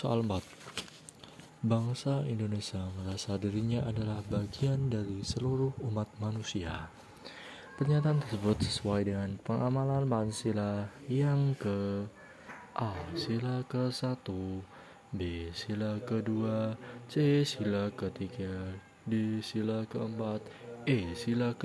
Soal 4 Bangsa Indonesia merasa dirinya adalah bagian dari seluruh umat manusia. Pernyataan tersebut sesuai dengan pengamalan Pancasila yang ke A. Sila ke-1 B. Sila kedua, C. Sila ketiga, D. Sila keempat, E. Sila ke